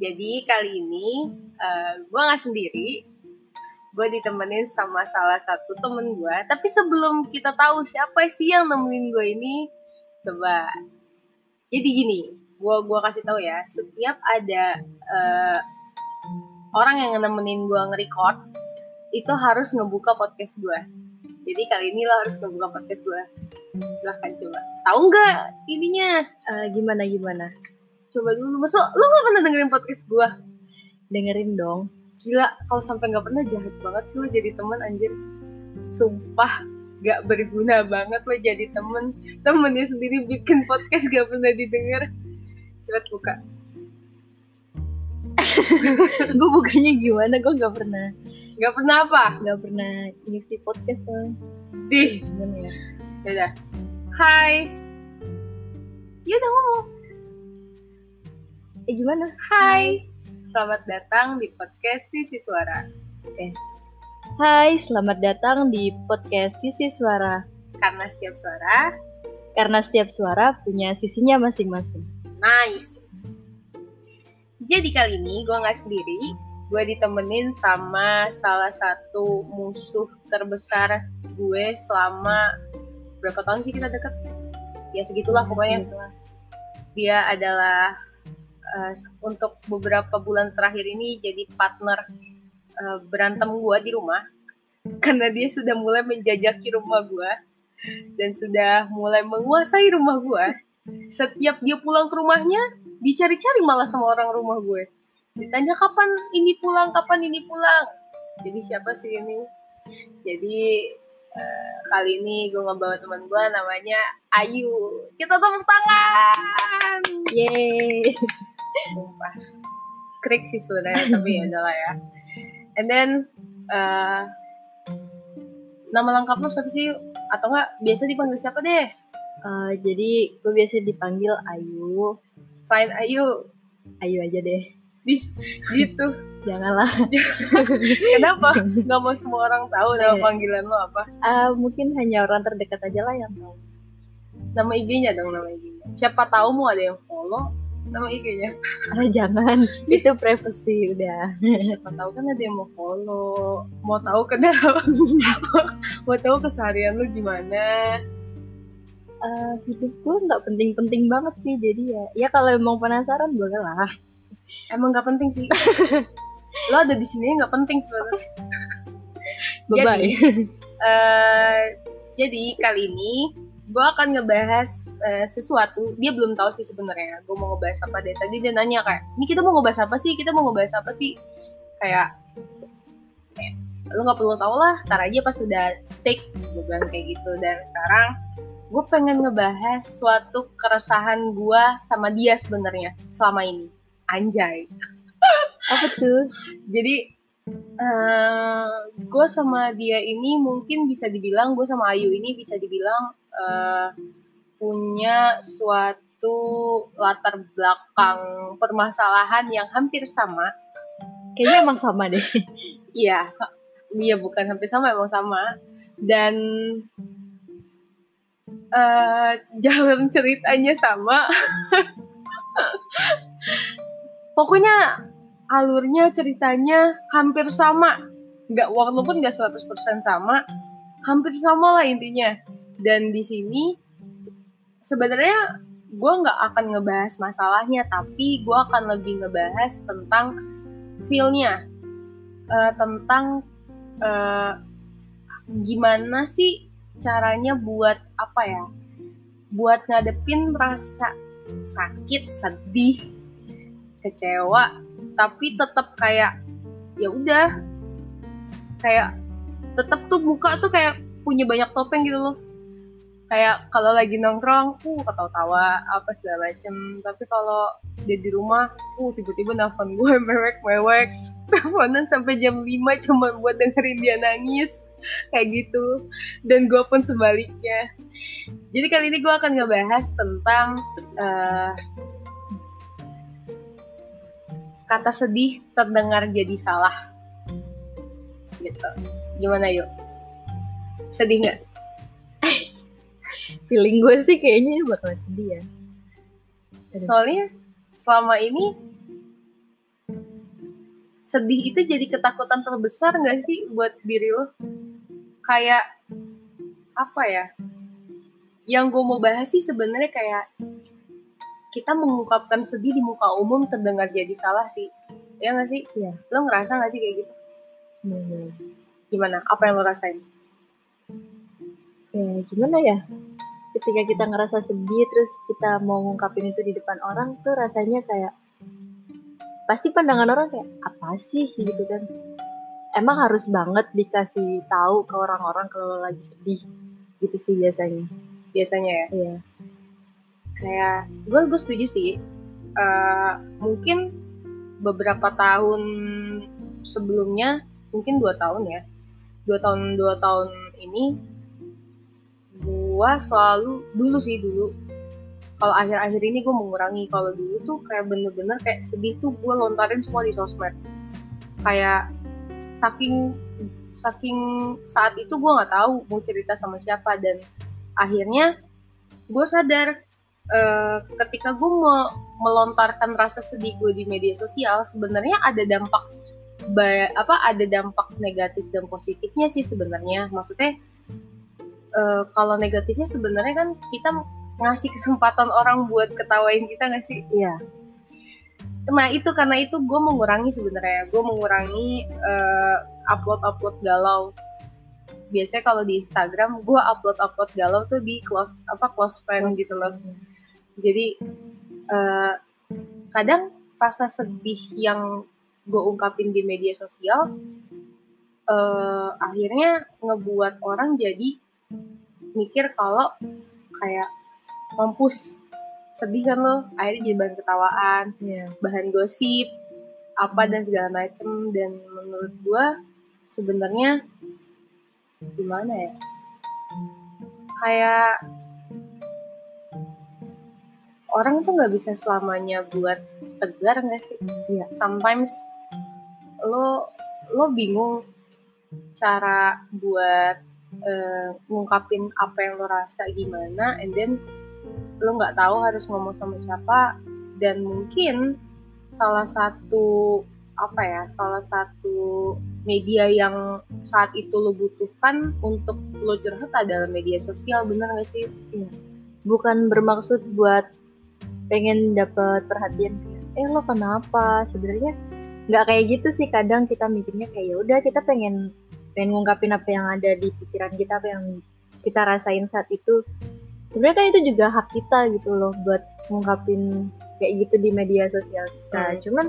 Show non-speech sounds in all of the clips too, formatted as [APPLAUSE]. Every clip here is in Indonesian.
Jadi kali ini uh, gue nggak sendiri, gue ditemenin sama salah satu temen gue. Tapi sebelum kita tahu siapa sih yang nemenin gue ini, coba. Jadi gini, gue gua kasih tahu ya, setiap ada uh, orang yang nemenin gue nge-record, itu harus ngebuka podcast gue. Jadi kali ini lo harus ngebuka podcast gue. Silahkan coba. Tahu nggak ininya? Uh, gimana gimana? Coba dulu, masuk lo gak pernah dengerin podcast gue? Dengerin dong. Gila, kalau sampai gak pernah jahat banget sih lo jadi teman anjir. Sumpah, gak berguna banget lo jadi temen. Temennya sendiri bikin podcast gak pernah didengar. Cepet buka. [LAUGHS] gue bukanya gimana? Gue gak pernah. Gak pernah apa? Gak pernah ngisi podcast. Dih. Gimana ya? Yaudah. Hai. Ya udah ngomong. Eh gimana? Hai, selamat datang di podcast Sisi Suara. Oke. Hai, selamat datang di podcast Sisi Suara. Karena setiap suara, Karena setiap suara punya sisinya masing-masing. nice. Jadi kali ini gue nggak sendiri, gue ditemenin sama salah satu musuh terbesar gue selama berapa tahun sih kita deket? Ya segitulah pokoknya. Dia adalah uh, untuk beberapa bulan terakhir ini jadi partner uh, berantem gue di rumah. [LAUGHS] Karena dia sudah mulai menjajaki rumah gue dan sudah mulai menguasai rumah gue setiap dia pulang ke rumahnya dicari-cari malah sama orang rumah gue. Ditanya kapan ini pulang? Kapan ini pulang? Jadi siapa sih ini? Jadi uh, kali ini gue ngebawa teman gue namanya Ayu. Kita tepuk tangan! Yeay. Sumpah [LAUGHS] krik sih sebenarnya tapi ya udahlah ya and then uh, nama lengkap lo siapa sih atau enggak biasa dipanggil siapa deh Uh, jadi gue biasa dipanggil Ayu. selain Ayu Ayu aja deh. di gitu [LAUGHS] Janganlah. [LAUGHS] kenapa nggak mau semua orang tahu nama Iya. panggilan lo apa Uh, mungkin hanya orang terdekat aja lah yang tahu. nama IG-nya dong nama IG-nya siapa tahu mau ada yang follow nama IG-nya Ah, jangan. [LAUGHS] Itu privacy udah. siapa tahu kan ada yang mau follow. Mau tahu kenapa [LAUGHS] mau tahu keseharian lu gimana. Uh, hidup gue nggak penting-penting banget sih jadi ya ya kalau emang penasaran boleh lah. Emang nggak penting sih. Lo ada di sini nggak penting sebenarnya. Bye bye Eh, jadi kali ini gue akan ngebahas eh, sesuatu. Dia belum tahu sih sebenarnya. Gue mau ngebahas apa deh tadi. Dia nanya kayak ini kita mau ngebahas apa sih? Kita mau ngebahas apa sih? Kayak eh, lu nggak perlu tahu lah. Tar aja pas sudah take gue bilang kayak gitu. Dan sekarang gue pengen ngebahas suatu keresahan gue sama dia sebenarnya selama ini. Anjay. Apa tuh? Jadi eh gue sama dia ini mungkin bisa dibilang gue sama Ayu ini bisa dibilang eh, punya suatu latar belakang permasalahan yang hampir sama. kayaknya emang sama deh [LAUGHS] Iya, iya bukan hampir sama emang sama. Dan eh jalan ceritanya sama. [LAUGHS] Pokoknya alurnya ceritanya hampir sama. Nggak walaupun nggak 100% sama, hampir sama lah intinya. Dan di sini sebenarnya gue nggak akan ngebahas masalahnya, tapi gue akan lebih ngebahas tentang feel-nya, Eh, tentang eh, gimana sih caranya buat apa ya, buat ngadepin rasa sakit, sedih, kecewa, tapi tetap kayak ya udah kayak tetap tuh muka tuh kayak punya banyak topeng gitu loh kayak kalau lagi nongkrong uh ketawa-tawa apa segala macem. Tapi kalau dia di rumah uh tiba-tiba nelfon gue [LAUGHS] mewek mewek. Teleponan sampai jam 5 cuma buat dengerin dia nangis. Kayak gitu. Dan gue pun sebaliknya. Jadi kali ini gue akan ngebahas tentang eh, kata sedih terdengar jadi salah. Gitu. Gimana yuk? Sedih nggak feeling gue sih kayaknya bakalan sedih ya. Soalnya selama ini sedih itu jadi ketakutan terbesar nggak sih buat diri lo? Kayak apa ya? Yang gue mau bahas sih sebenarnya kayak kita mengungkapkan sedih di muka umum terdengar jadi salah sih. Ya nggak sih? Iya. lo ngerasa nggak sih kayak gitu? Hmm. gimana? Apa yang lo rasain? Ya gimana ya ketika kita ngerasa sedih terus kita mau ngungkapin itu di depan orang tuh rasanya kayak pasti pandangan orang kayak apa sih? gitu kan. Emang harus banget dikasih tahu ke orang-orang kalau lagi sedih gitu sih biasanya. Biasanya ya? Iya. Kayak gue gue setuju sih. Eh, mungkin beberapa tahun sebelumnya mungkin dua tahun ya dua tahun dua tahun ini gue selalu dulu sih dulu. Kalau akhir-akhir ini gue mengurangi. Kalau dulu tuh kayak bener-bener kayak sedih tuh gue lontarin semua di sosmed. Kayak saking saking saat itu gue nggak tahu mau cerita sama siapa. Dan akhirnya gue sadar eh, ketika gue mau melontarkan rasa sedih gue di media sosial sebenarnya ada dampak apa ada dampak negatif dan positifnya sih sebenarnya. Maksudnya eh, kalau negatifnya sebenarnya kan kita ngasih kesempatan orang buat ketawain kita nggak sih? Iya. Nah itu karena itu gue mengurangi sebenarnya. Gue mengurangi eh, upload upload galau. Biasanya kalau di Instagram gue upload upload galau tuh di close apa close friend gitu loh. jadi eh, kadang rasa sedih yang gue ungkapin di media sosial eh, akhirnya ngebuat orang jadi mikir kalau kayak mampus sedih kan lo akhirnya jadi bahan ketawaan iya. bahan gosip apa dan segala macem. Dan menurut gua sebenarnya gimana ya? Kayak orang tuh nggak bisa selamanya buat tegar nggak sih? Iya. sometimes lo lo bingung cara buat eh, ngungkapin apa yang lo rasa gimana and then lo nggak tahu harus ngomong sama siapa dan mungkin salah satu apa ya salah satu media yang saat itu lo butuhkan untuk lo curhat adalah media sosial bener gak sih? Bukan bermaksud buat pengen dapat perhatian eh lo kenapa? Sebenarnya nggak kayak gitu sih. Kadang kita mikirnya kayak ya udah kita pengen pengen ngungkapin apa yang ada di pikiran kita apa yang kita rasain saat itu. Sebenarnya kan itu juga hak kita gitu loh buat ngungkapin kayak gitu di media sosial kita. Hmm. cuman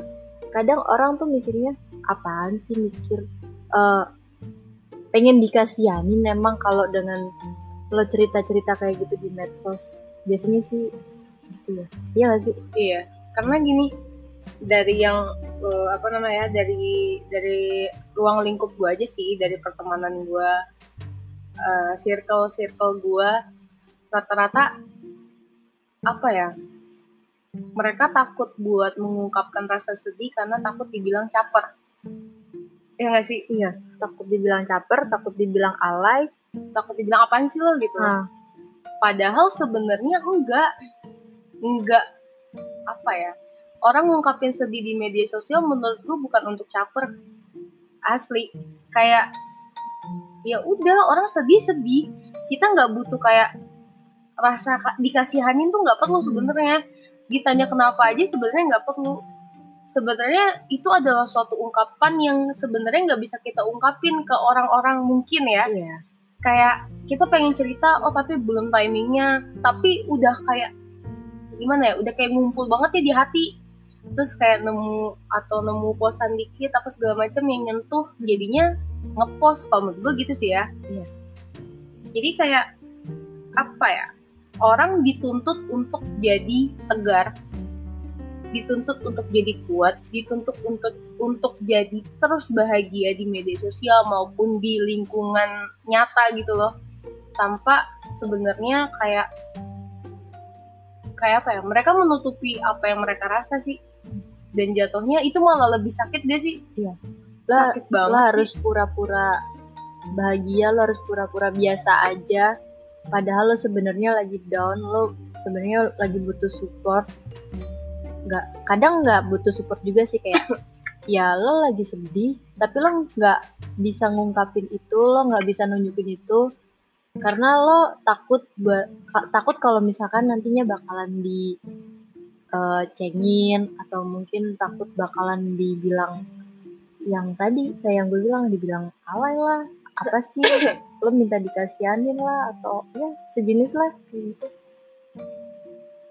kadang orang tuh mikirnya apaan sih mikir? Eh, pengen dikasihanin emang kalau dengan lo cerita-cerita kayak gitu di medsos. Biasanya sih gitu ya. Iya gak sih? Iya, karena gini dari yang eh, apa namanya dari dari ruang lingkup gua aja sih dari pertemanan gua eh, circle circle gua rata-rata apa ya mereka takut buat mengungkapkan rasa sedih karena takut dibilang caper. Ya nggak sih? Iya takut dibilang caper takut dibilang alay. Takut dibilang apaan sih lo gitu? Nah. Padahal sebenarnya enggak, enggak apa ya? Orang ngungkapin sedih di media sosial menurut gue bukan untuk caper, asli. Kayak ya udah orang sedih sedih, kita nggak butuh kayak rasa ka- dikasihanin tuh nggak perlu sebenarnya. Ditanya kenapa aja sebenarnya nggak perlu. Sebenarnya itu adalah suatu ungkapan yang sebenarnya nggak bisa kita ungkapin ke orang-orang mungkin ya iya kayak kita pengen cerita oh tapi belum timingnya tapi udah kayak gimana ya udah kayak ngumpul banget ya di hati terus kayak nemu atau nemu posan dikit apa segala macam yang nyentuh jadinya ngepost. Kalau menurut gue gitu sih ya. Iya. jadi kayak apa ya orang dituntut untuk jadi tegar dituntut untuk jadi kuat dituntut untuk untuk jadi terus bahagia di media sosial maupun di lingkungan nyata gitu loh. Tanpa sebenarnya kayak kayak apa ya mereka menutupi apa yang mereka rasa sih dan jatuhnya itu malah lebih sakit gak sih Iya. Sakit banget lo sih. harus pura-pura bahagia lo harus pura-pura biasa aja padahal lo sebenarnya lagi down lo sebenarnya lagi butuh support nggak kadang nggak butuh support juga sih kayak [COUGHS] ya lo lagi sedih tapi lo nggak bisa ngungkapin itu lo nggak bisa nunjukin itu karena lo takut buat takut kalau misalkan nantinya bakalan di uh, cengin atau mungkin takut bakalan dibilang yang tadi kayak yang gue bilang dibilang alay lah. Apa sih? Lo minta dikasihanin lah atau ya sejenis lah. Gitu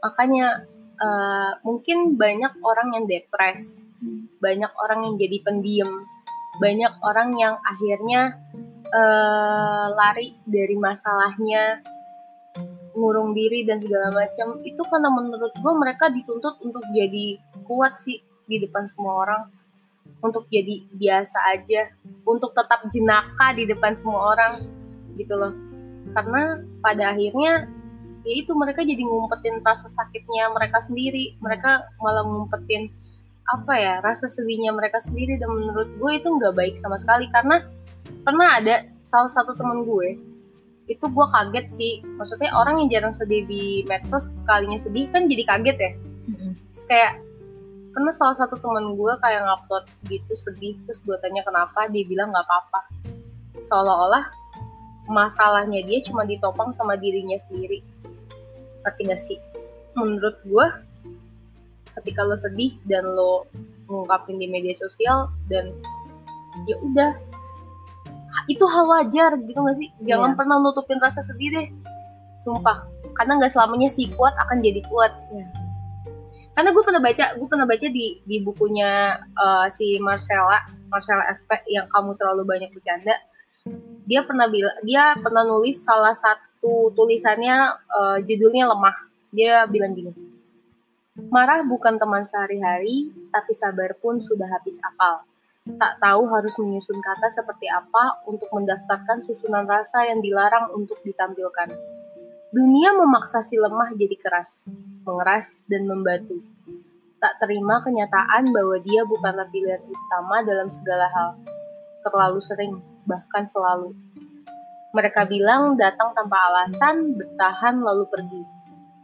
makanya uh, mungkin banyak orang yang depres. Hmm. banyak orang yang jadi pendiam. Banyak orang yang akhirnya uh, lari dari masalahnya ngurung diri dan segala macam itu karena menurut gue mereka dituntut untuk jadi kuat sih di depan semua orang. Untuk jadi biasa aja untuk tetap jenaka di depan semua orang gitu loh. Karena pada akhirnya ya itu mereka jadi ngumpetin rasa sakitnya mereka sendiri. Mereka malah ngumpetin apa ya rasa sedihnya mereka sendiri. Dan menurut gue itu nggak baik sama sekali. Karena pernah ada salah satu temen gue itu gue kaget sih. Maksudnya orang yang jarang sedih di medsos sekalinya sedih kan jadi kaget ya. Mm-hmm. terus kayak karena salah satu temen gue kayak ngupload gitu sedih terus gue tanya kenapa dia bilang nggak apa-apa. Seolah-olah masalahnya dia cuma ditopang sama dirinya sendiri. Ngerti gak sih? Menurut gue ketika lo sedih dan lo ngungkapin di media sosial dan ya udah itu hal wajar gitu gak sih? Jangan yeah. pernah nutupin rasa sedih deh. Sumpah. Karena nggak selamanya si kuat akan jadi kuat. Yeah. karena gue pernah baca gue pernah baca di di bukunya uh, si Marcella Marcella FP yang kamu terlalu banyak bercanda. Dia pernah bilang dia pernah nulis salah satu tulisannya uh, judulnya lemah. Dia bilang gini marah bukan teman sehari-hari tapi sabar pun sudah habis akal tak tahu harus menyusun kata seperti apa untuk mendaftarkan susunan rasa yang dilarang untuk ditampilkan. Dunia memaksa si lemah jadi keras, mengeras, dan membatu. Tak terima kenyataan bahwa dia bukanlah pilihan utama dalam segala hal. Terlalu sering, bahkan selalu. Mereka bilang datang tanpa alasan, bertahan lalu pergi.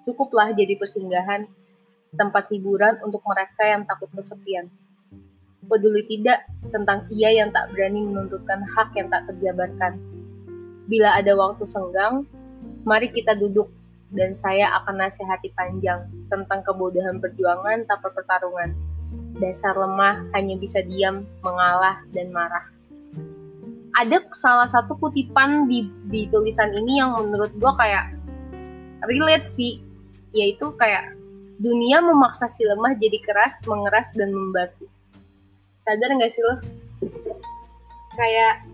Cukuplah jadi persinggahan, tempat hiburan untuk mereka yang takut kesepian peduli tidak tentang ia yang tak berani menuntutkan hak yang tak terjabarkan. Bila ada waktu senggang, mari kita duduk dan saya akan nasihati panjang tentang kebodohan perjuangan tanpa pertarungan. Dasar lemah hanya bisa diam, mengalah, dan marah. Ada salah satu kutipan di, di tulisan ini yang menurut gue kayak relate sih, yaitu kayak dunia memaksa si lemah jadi keras, mengeras, dan membatu sadar nggak sih lo? Kayak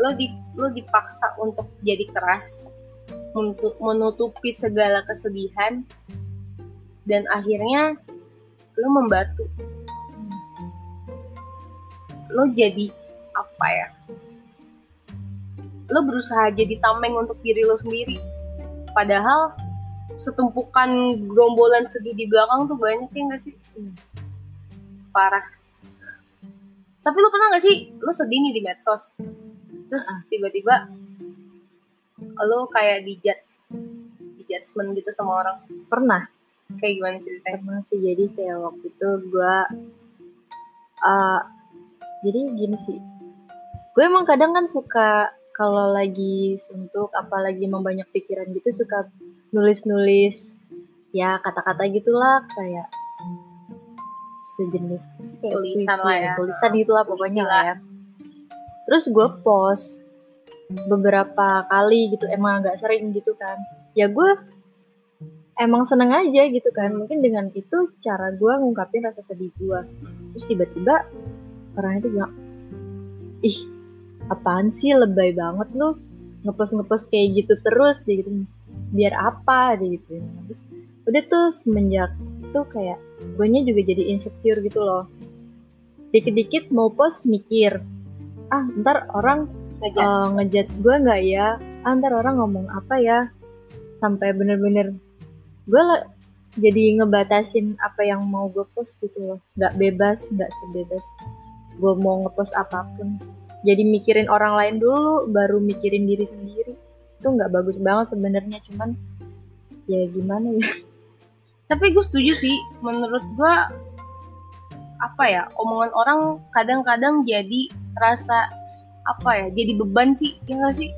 lo di lo dipaksa untuk jadi keras untuk menutupi segala kesedihan dan akhirnya lo membatu. Lo jadi apa ya? Lo berusaha jadi tameng untuk diri lo sendiri. Padahal setumpukan gerombolan sedih di belakang tuh banyak ya nggak sih? Parah tapi lu pernah gak sih lu sedih nih di medsos? Terus ah. tiba-tiba lu kayak di judge di judgement gitu sama orang. Pernah. Kayak gimana ceritanya? Pernah sih. Jadi kayak waktu itu gue uh, jadi gini sih. Gue emang kadang kan suka kalau lagi suntuk apalagi emang banyak pikiran gitu suka nulis-nulis ya kata-kata gitulah kayak sejenis kayak tulisan lah ya. tulisan gitu lah pokoknya lah. Ya terus gue post beberapa kali gitu emang agak sering gitu kan. Ya gue emang seneng aja gitu kan. Mungkin dengan itu cara gue ngungkapin rasa sedih gue terus tiba-tiba orang itu bilang ih apaan sih? Lebay banget lu. Ngepost ngepost kayak gitu terus. Gitu biar apa? Gitu. Terus udah tuh semenjak itu kayak gue juga jadi insecure gitu loh. Dikit-dikit mau post mikir ah ntar orang ngejudge, uh, gue nggak ya? Ah ntar orang ngomong apa ya? Sampai bener-bener gue jadi ngebatasin apa yang mau gue post gitu loh. Nggak bebas nggak sebebas gue mau ngepost apa pun. Jadi mikirin orang lain dulu baru mikirin diri sendiri. Itu nggak bagus banget sebenarnya cuman ya gimana ya tapi gue setuju sih menurut gue apa ya omongan orang kadang-kadang jadi rasa apa ya jadi beban sih ya nggak sih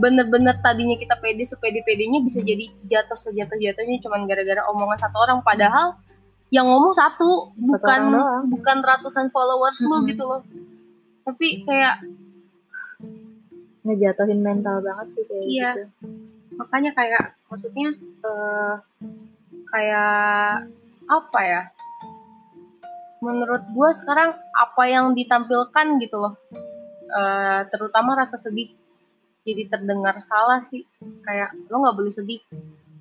bener-bener tadinya kita pede sepede-pedenya bisa jadi jatuh sejatuh-jatuhnya cuman gara-gara omongan satu orang padahal yang ngomong satu, bukan orang doang. bukan ratusan followers lu Mm-mm. gitu loh tapi kayak ngejatuhin mental banget sih kayak Iya. gitu makanya kayak maksudnya eh kayak apa ya? Menurut gue sekarang apa yang ditampilkan gitu loh eh terutama rasa sedih. Jadi terdengar salah sih. Kayak lo nggak boleh sedih.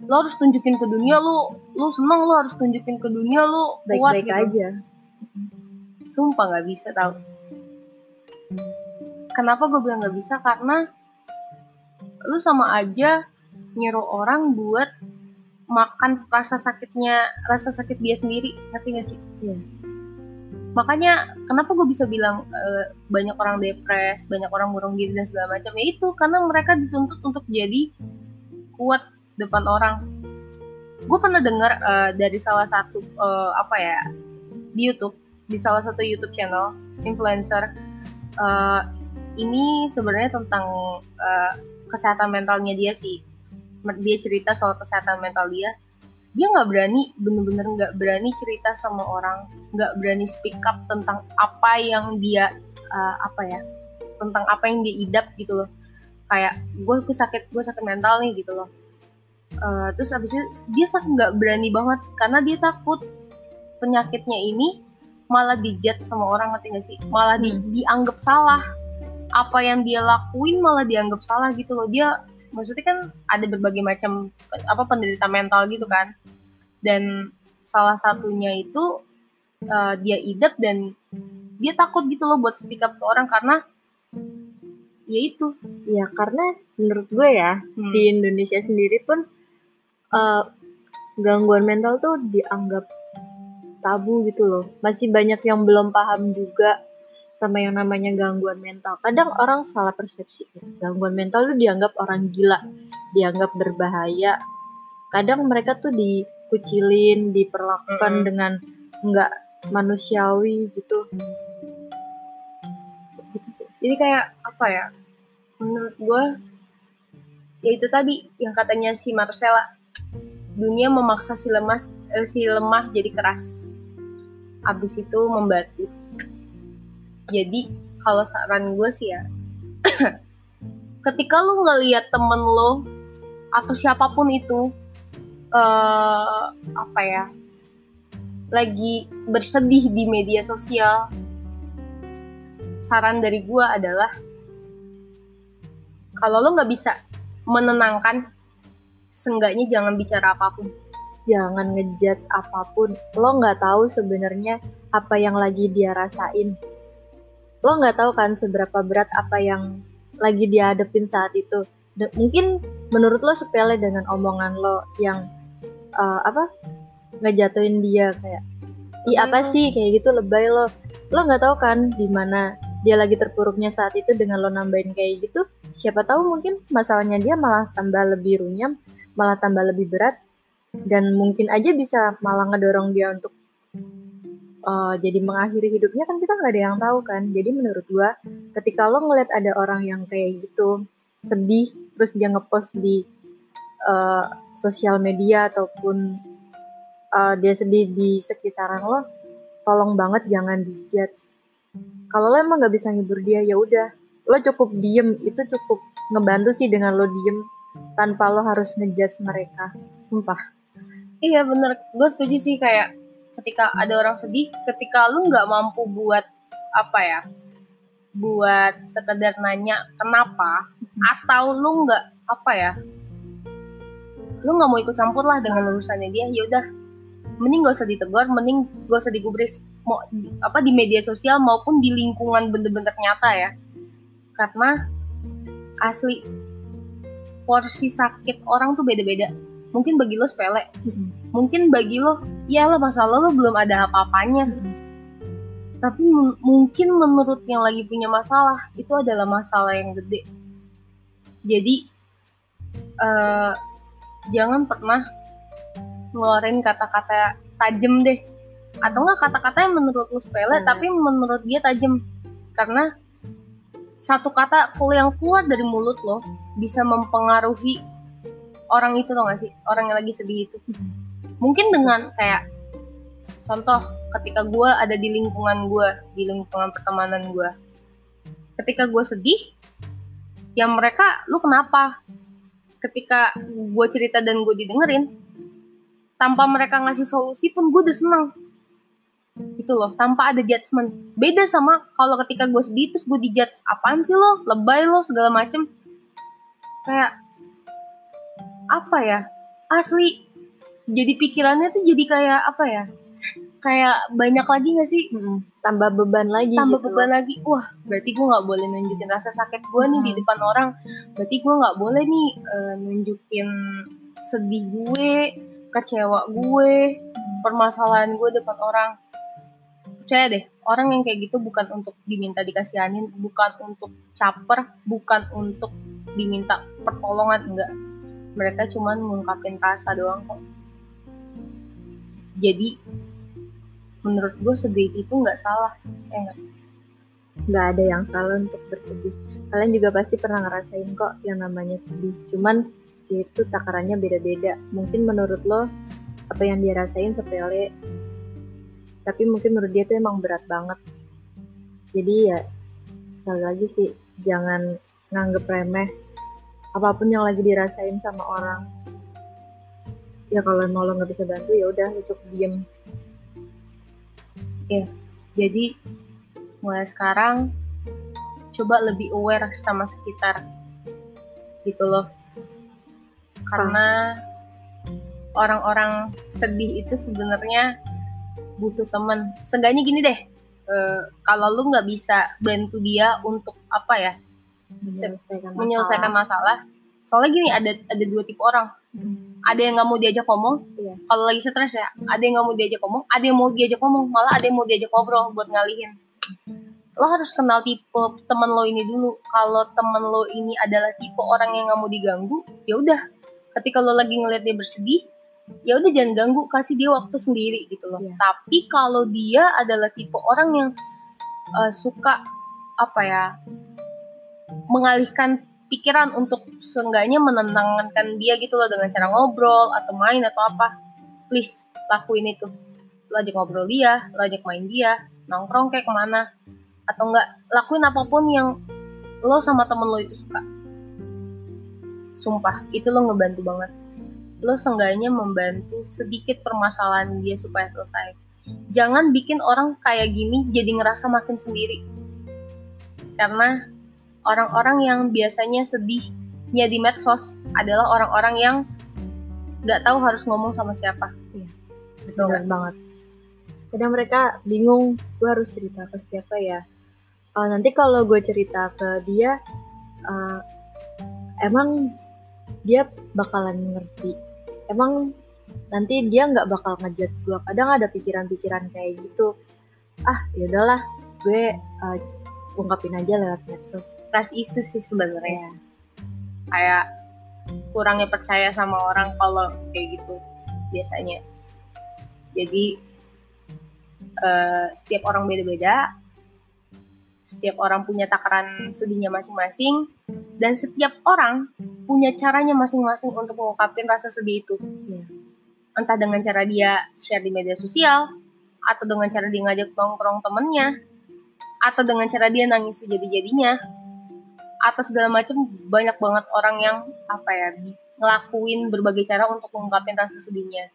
Lo harus tunjukin ke dunia lo lo seneng lo harus tunjukin ke dunia lo kuat baik-baik gitu. aja. Sumpah nggak bisa tau. Kenapa gue bilang nggak bisa? Karena lu sama aja nyuruh orang buat makan rasa sakitnya rasa sakit dia sendiri ngerti gak sih? Iya. makanya kenapa gue bisa bilang eh, banyak orang depres banyak orang murung diri dan segala macam? Ya itu karena mereka dituntut untuk jadi kuat depan orang. Gue pernah dengar eh, dari salah satu eh, apa ya di YouTube di salah satu YouTube channel influencer eh, ini sebenarnya tentang eh, kesehatan mentalnya dia sih. Dia cerita soal kesehatan mental dia dia nggak berani bener-bener nggak berani cerita sama orang nggak berani speak up tentang apa yang dia eh, apa ya tentang apa yang dia idap gitu loh. Kayak gue gue sakit gue sakit mental nih gitu loh. Eh, terus abis itu dia sak- nggak berani banget karena dia takut penyakitnya ini malah dijudge sama orang ngerti gak sih? Malah di- Hmm. dianggap salah. Apa yang dia lakuin malah dianggap salah gitu loh. Dia maksudnya kan ada berbagai macam apa penderita mental gitu kan. Dan salah satunya itu eh, dia idap dan dia takut gitu loh buat speak up ke orang karena ya itu. Ya karena menurut gue ya Hmm. di Indonesia sendiri pun eh, gangguan mental tuh dianggap tabu gitu loh. Masih banyak yang belum paham juga sama yang namanya gangguan mental. Kadang orang salah persepsi. Gangguan mental tuh dianggap orang gila dianggap berbahaya. Kadang mereka tuh dikucilin diperlakukan Mm-mm. dengan nggak manusiawi gitu. Jadi kayak apa ya menurut gue ya itu tadi yang katanya si Marcella dunia memaksa si lemah eh, si lemah jadi keras. Abis itu membatu jadi kalau saran gue sih ya [COUGHS] ketika lu ngelihat temen lo atau siapa pun itu eh apa ya lagi bersedih di media sosial saran dari gue adalah kalau lo nggak bisa menenangkan seenggaknya jangan bicara apa pun. Jangan ngejudge apa pun. Lo nggak tahu sebenarnya apa yang lagi dia rasain lo nggak tahu kan seberapa berat apa yang lagi dia hadepin saat itu. De- mungkin menurut lo sepele dengan omongan lo yang eh, apa ngejatuhin dia kayak ih apa Hmm. sih? Kayak gitu lebay lo. Lo nggak tahu kan di mana dia lagi terpuruknya saat itu dengan lo nambahin kayak gitu. Siapa tahu mungkin masalahnya dia malah tambah lebih runyam malah tambah lebih berat dan mungkin aja bisa malah ngedorong dia untuk uh, jadi mengakhiri hidupnya kan kita nggak ada yang tahu kan. Jadi menurut gua ketika lo ngeliat ada orang yang kayak gitu sedih terus dia ngepost di uh, sosial media ataupun uh, dia sedih di sekitaran lo tolong banget jangan dijudge. Kalau lo emang nggak bisa ngibur dia ya udah. Lo cukup diem itu cukup ngebantu sih dengan lo diem tanpa lo harus ngejudge mereka. Sumpah. Iya bener. Gue setuju sih kayak ketika ada orang sedih ketika lu nggak mampu buat apa ya buat sekedar nanya kenapa atau lu nggak apa ya lu nggak mau ikut campur lah dengan urusannya dia ya udah. Mending gak usah ditegur mending gak usah digubris mau apa di media sosial maupun di lingkungan bener-bener nyata ya. Karena asli porsi sakit orang tuh beda-beda mungkin bagi lo sepele. Mungkin bagi lo ya lah masalah lo belum ada apa-apanya. Tapi mu- mungkin menurut yang lagi punya masalah itu adalah masalah yang gede. Jadi eh, jangan pernah ngeluarin kata-kata tajam deh. Atau enggak kata-kata yang menurut lu sepele tapi menurut dia tajam. Karena satu kata kalau yang keluar dari mulut lo bisa mempengaruhi orang itu tau gak sih? Orang yang lagi sedih itu. Mungkin dengan kayak contoh ketika gue ada di lingkungan gue di lingkungan pertemanan gue ketika gue sedih ya mereka lu kenapa? Ketika gue cerita dan gue didengerin tanpa mereka ngasih solusi pun gue udah seneng. Gitu loh tanpa ada judgement. Beda sama kalau ketika gue sedih terus gue dijudge apaan sih lo? Lebay lo segala macem. Kayak apa ya? Asli jadi pikirannya tuh jadi kayak apa ya? Kayak banyak lagi gak sih? Mm-mm. tambah beban lagi tambah gitu beban lagi. Wah berarti gue nggak boleh nunjukin rasa sakit gue nih di depan orang. Berarti gue nggak boleh nih eh, nunjukin sedih gue kecewa gue permasalahan gue depan orang. Percaya deh orang yang kayak gitu bukan untuk diminta dikasihanin bukan untuk caper bukan untuk diminta pertolongan enggak mereka cuman ngungkapin rasa doang kok. Jadi menurut gue sedih itu nggak salah ya nggak? nggak ada yang salah untuk bersedih. Kalian juga pasti pernah ngerasain kok yang namanya sedih. Cuman itu takarannya beda-beda. Mungkin menurut lo apa yang dia rasain sepele tapi mungkin menurut dia tuh emang berat banget. Jadi ya sekali lagi sih jangan nganggep remeh apa pun yang lagi dirasain sama orang ya kalau emang lo nggak bisa bantu ya udah cukup diem Jadi mulai sekarang coba lebih aware sama sekitar gitu loh. Karena orang-orang sedih itu sebenarnya butuh temen. Seenggaknya gini deh, eh, kalau lu nggak bisa bantu dia untuk apa ya menyelesaikan menyelesaikan masalah. Soalnya gini ada ada dua tipe orang. Ada yang nggak mau diajak ngomong. Iya. Kalau lagi stres ya, ada yang nggak mau diajak ngomong, ada yang mau diajak ngomong, malah ada yang mau diajak ngobrol buat ngalihin. Lo harus kenal tipe temen lo ini dulu. Kalau temen lo ini adalah tipe orang yang nggak mau diganggu, ya udah. Ketika lo lagi ngeliat dia bersedih, ya udah jangan ganggu, kasih dia waktu sendiri gitu loh. Iya. Tapi kalau dia adalah tipe orang yang eh, suka apa ya, mengalihkan pikiran untuk seenggaknya menenangkan dia gitu loh dengan cara ngobrol atau main atau apa. Please lakuin itu. Lo ajak ngobrol dia lo ajak main dia nongkrong kayak ke mana. Atau enggak lakuin apa pun yang lo sama temen lo itu suka. Sumpah itu lo ngebantu banget. Lo seenggaknya membantu sedikit permasalahan dia supaya selesai. Jangan bikin orang kayak gini jadi ngerasa makin sendiri. Karena orang-orang yang biasanya sedihnya di medsos adalah orang-orang yang nggak tahu harus ngomong sama siapa. Iya. Betul nggak? banget. Kadang mereka bingung, gue harus cerita ke siapa ya. Eh, nanti kalau gue cerita ke dia, eh, emang dia bakalan ngerti. Emang nanti dia nggak bakal ngejudge gue. Kadang ada pikiran-pikiran kayak gitu. Ah, ya udahlah, gue eh, ungkapin aja lewat medsos. Trust issues sih sebenarnya. Ya, Kayak kurangnya percaya sama orang kalau kayak gitu biasanya. Jadi eh, setiap orang beda-beda, setiap orang punya takaran sedihnya masing-masing, dan setiap orang punya caranya masing-masing untuk mengungkapin rasa sedih itu. Iya. Entah dengan cara dia share di media sosial, atau dengan cara dia ngajak nongkrong temennya, atau dengan cara dia nangis sejadi-jadinya, atau segala macam banyak banget orang yang apa ya ngelakuin berbagai cara untuk mengungkapin rasa sedihnya.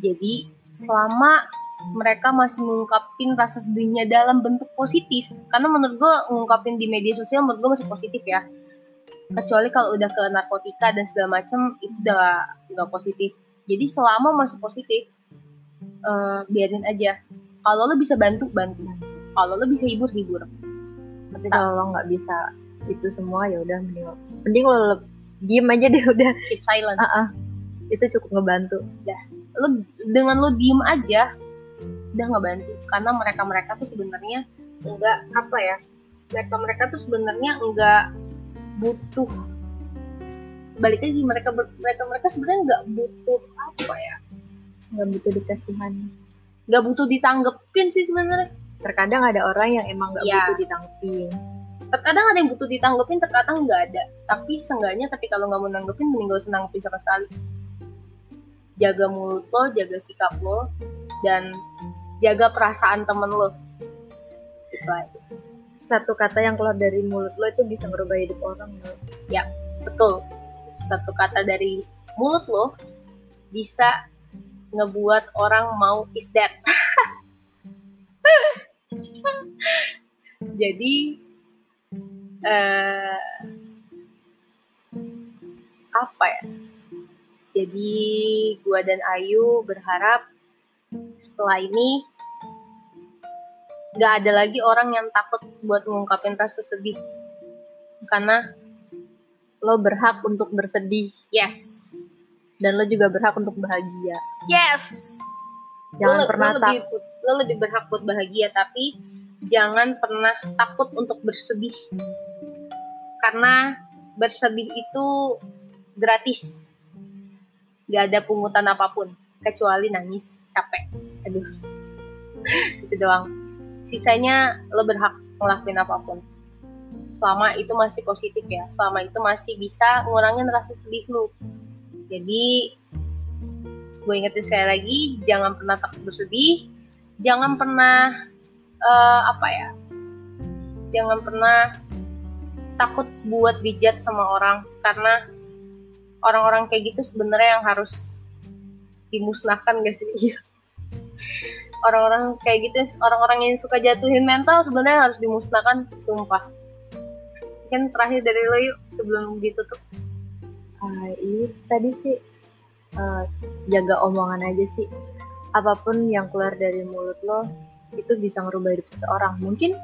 Jadi selama mereka masih mengungkapin rasa sedihnya dalam bentuk positif, karena menurut gue ngungkapin di media sosial menurut gue masih positif ya. Kecuali kalau udah ke narkotika dan segala macam itu udah nggak positif. Jadi selama masih positif, eh, biarin aja. Kalau lo bisa bantu bantu. Kalau lo bisa hibur hibur. Tapi kalau lo nggak bisa itu semua ya udah mending lo, mending lo diem aja deh [LAUGHS] udah. Keep silent. Ah, ah. Itu cukup ngebantu. lo dengan lo diem aja udah ngebantu karena mereka mereka tuh sebenarnya enggak apa ya mereka mereka tuh sebenarnya enggak butuh balik lagi mereka mereka mereka sebenarnya enggak butuh apa ya Nggak butuh dikasihan. nggak butuh ditanggepin sih sebenarnya terkadang ada orang yang emang nggak Iya. butuh ditanggepin. Terkadang ada yang butuh ditanggepin terkadang nggak ada. Tapi seenggaknya ketika lo nggak mau nanggepin mending gak usah nanggepin sama sekali. Jaga mulut lo jaga sikap lo dan jaga perasaan temen lo. Itu aja satu kata yang keluar dari mulut lo itu bisa merubah hidup orang lo. betul. Satu kata dari mulut lo bisa ngebuat orang mau is that [LAUGHS] [LAUGHS] jadi eh apa ya? Jadi gua dan Ayu berharap setelah ini nggak ada lagi orang yang takut buat ngungkapin rasa sedih. Karena lo berhak untuk bersedih yes. Dan lo juga berhak untuk bahagia. Yes jangan Lo- pernah lo lebih, takut lo lebih berhak buat bahagia tapi jangan pernah takut untuk bersedih. Karena bersedih itu gratis. Gak ada pungutan apa pun kecuali nangis capek. Aduh. [LAUGHS] Itu doang. Sisanya lo berhak ngelakuin apa pun. Selama itu masih positif ya. Selama itu masih bisa ngurangin rasa sedih lu. Jadi gue ingetin sekali lagi jangan pernah takut bersedih. Jangan pernah eh, apa ya jangan pernah takut buat dijat sama orang. Karena orang-orang kayak gitu sebenarnya yang harus dimusnahkan gak sih? Iya. orang-orang kayak gitu orang-orang yang suka jatuhin mental sebenarnya harus dimusnahkan sumpah. Kan terakhir dari lo yuk sebelum ditutup. Ah, ini tadi sih eh, jaga omongan aja sih. Apa pun yang keluar dari mulut lo itu bisa ngerubah hidup seseorang. Mungkin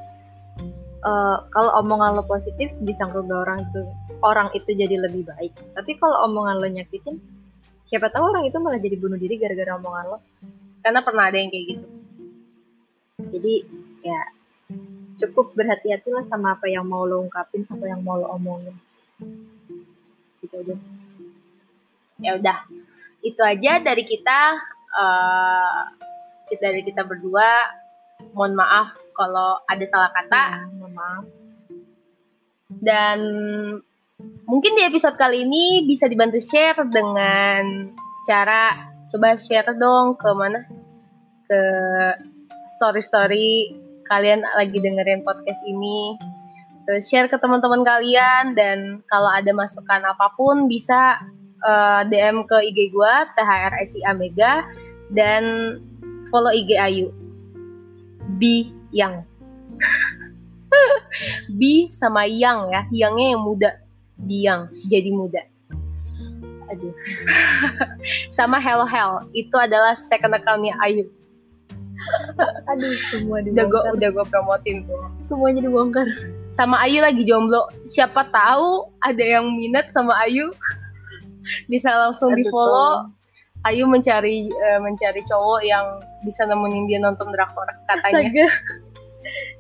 eh, kalau omongan lo positif bisa ngerubah orang itu orang itu jadi lebih baik. Tapi kalau omongan lo nyakitin siapa tahu orang itu malah jadi bunuh diri gara-gara omongan lo. Karena pernah ada yang kayak gitu. Jadi ya cukup berhati-hatilah sama apa yang mau lo ungkapin apa yang mau lo omongin. Gitu aja. Ya udah itu aja dari kita eh dari kita berdua. Mohon maaf kalau ada salah kata. Hmm, mohon maaf. Dan mungkin di episode kali ini bisa dibantu share dengan cara coba share dong ke mana? Ke story story kalian lagi dengerin podcast ini. Terus share ke teman-teman kalian dan kalau ada masukan apa pun bisa eh, DM ke IG gua THRSIA Mega dan follow IG Ayu. Bi Yang. [LAUGHS] Bi sama Yang ya. Yangnya yang muda. Biang jadi muda. Aduh. [LAUGHS] Sama Hello Hell itu adalah second accountnya Ayu. [LAUGHS] Aduh semua udah gue udah gue promotin tuh. Semuanya dibongkar. Sama Ayu lagi jomblo. Siapa tahu ada yang minat sama Ayu bisa langsung di Aduh, follow. Ayu mencari eh, mencari cowok yang bisa nemenin dia nonton drakor katanya. Astaga.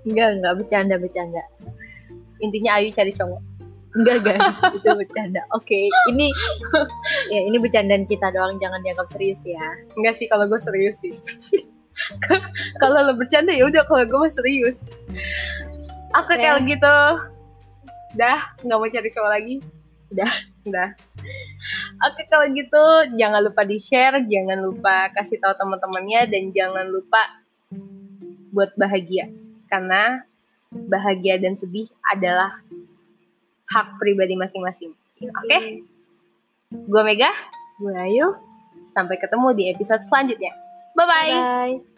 enggak enggak. Bercanda bercanda. Intinya Ayu cari cowok. Enggak guys. Itu bercanda. Oke ini ya ini bercandaan kita doang. Jangan dianggap serius ya. Enggak sih kalau gue serius sih. [LAUGHS] Kalau lo bercanda ya udah. Kalau gue mah serius. Oke Oke. kalau gitu. Dah. Nggak mau cari cowok lagi. Udah. Udah oke kalau gitu jangan lupa di share jangan lupa kasih tahu teman-temannya dan jangan lupa buat bahagia. Karena bahagia dan sedih adalah hak pribadi masing-masing. Oke? Gue Mega gue Ayu. Sampai ketemu di episode selanjutnya. Bye bye bye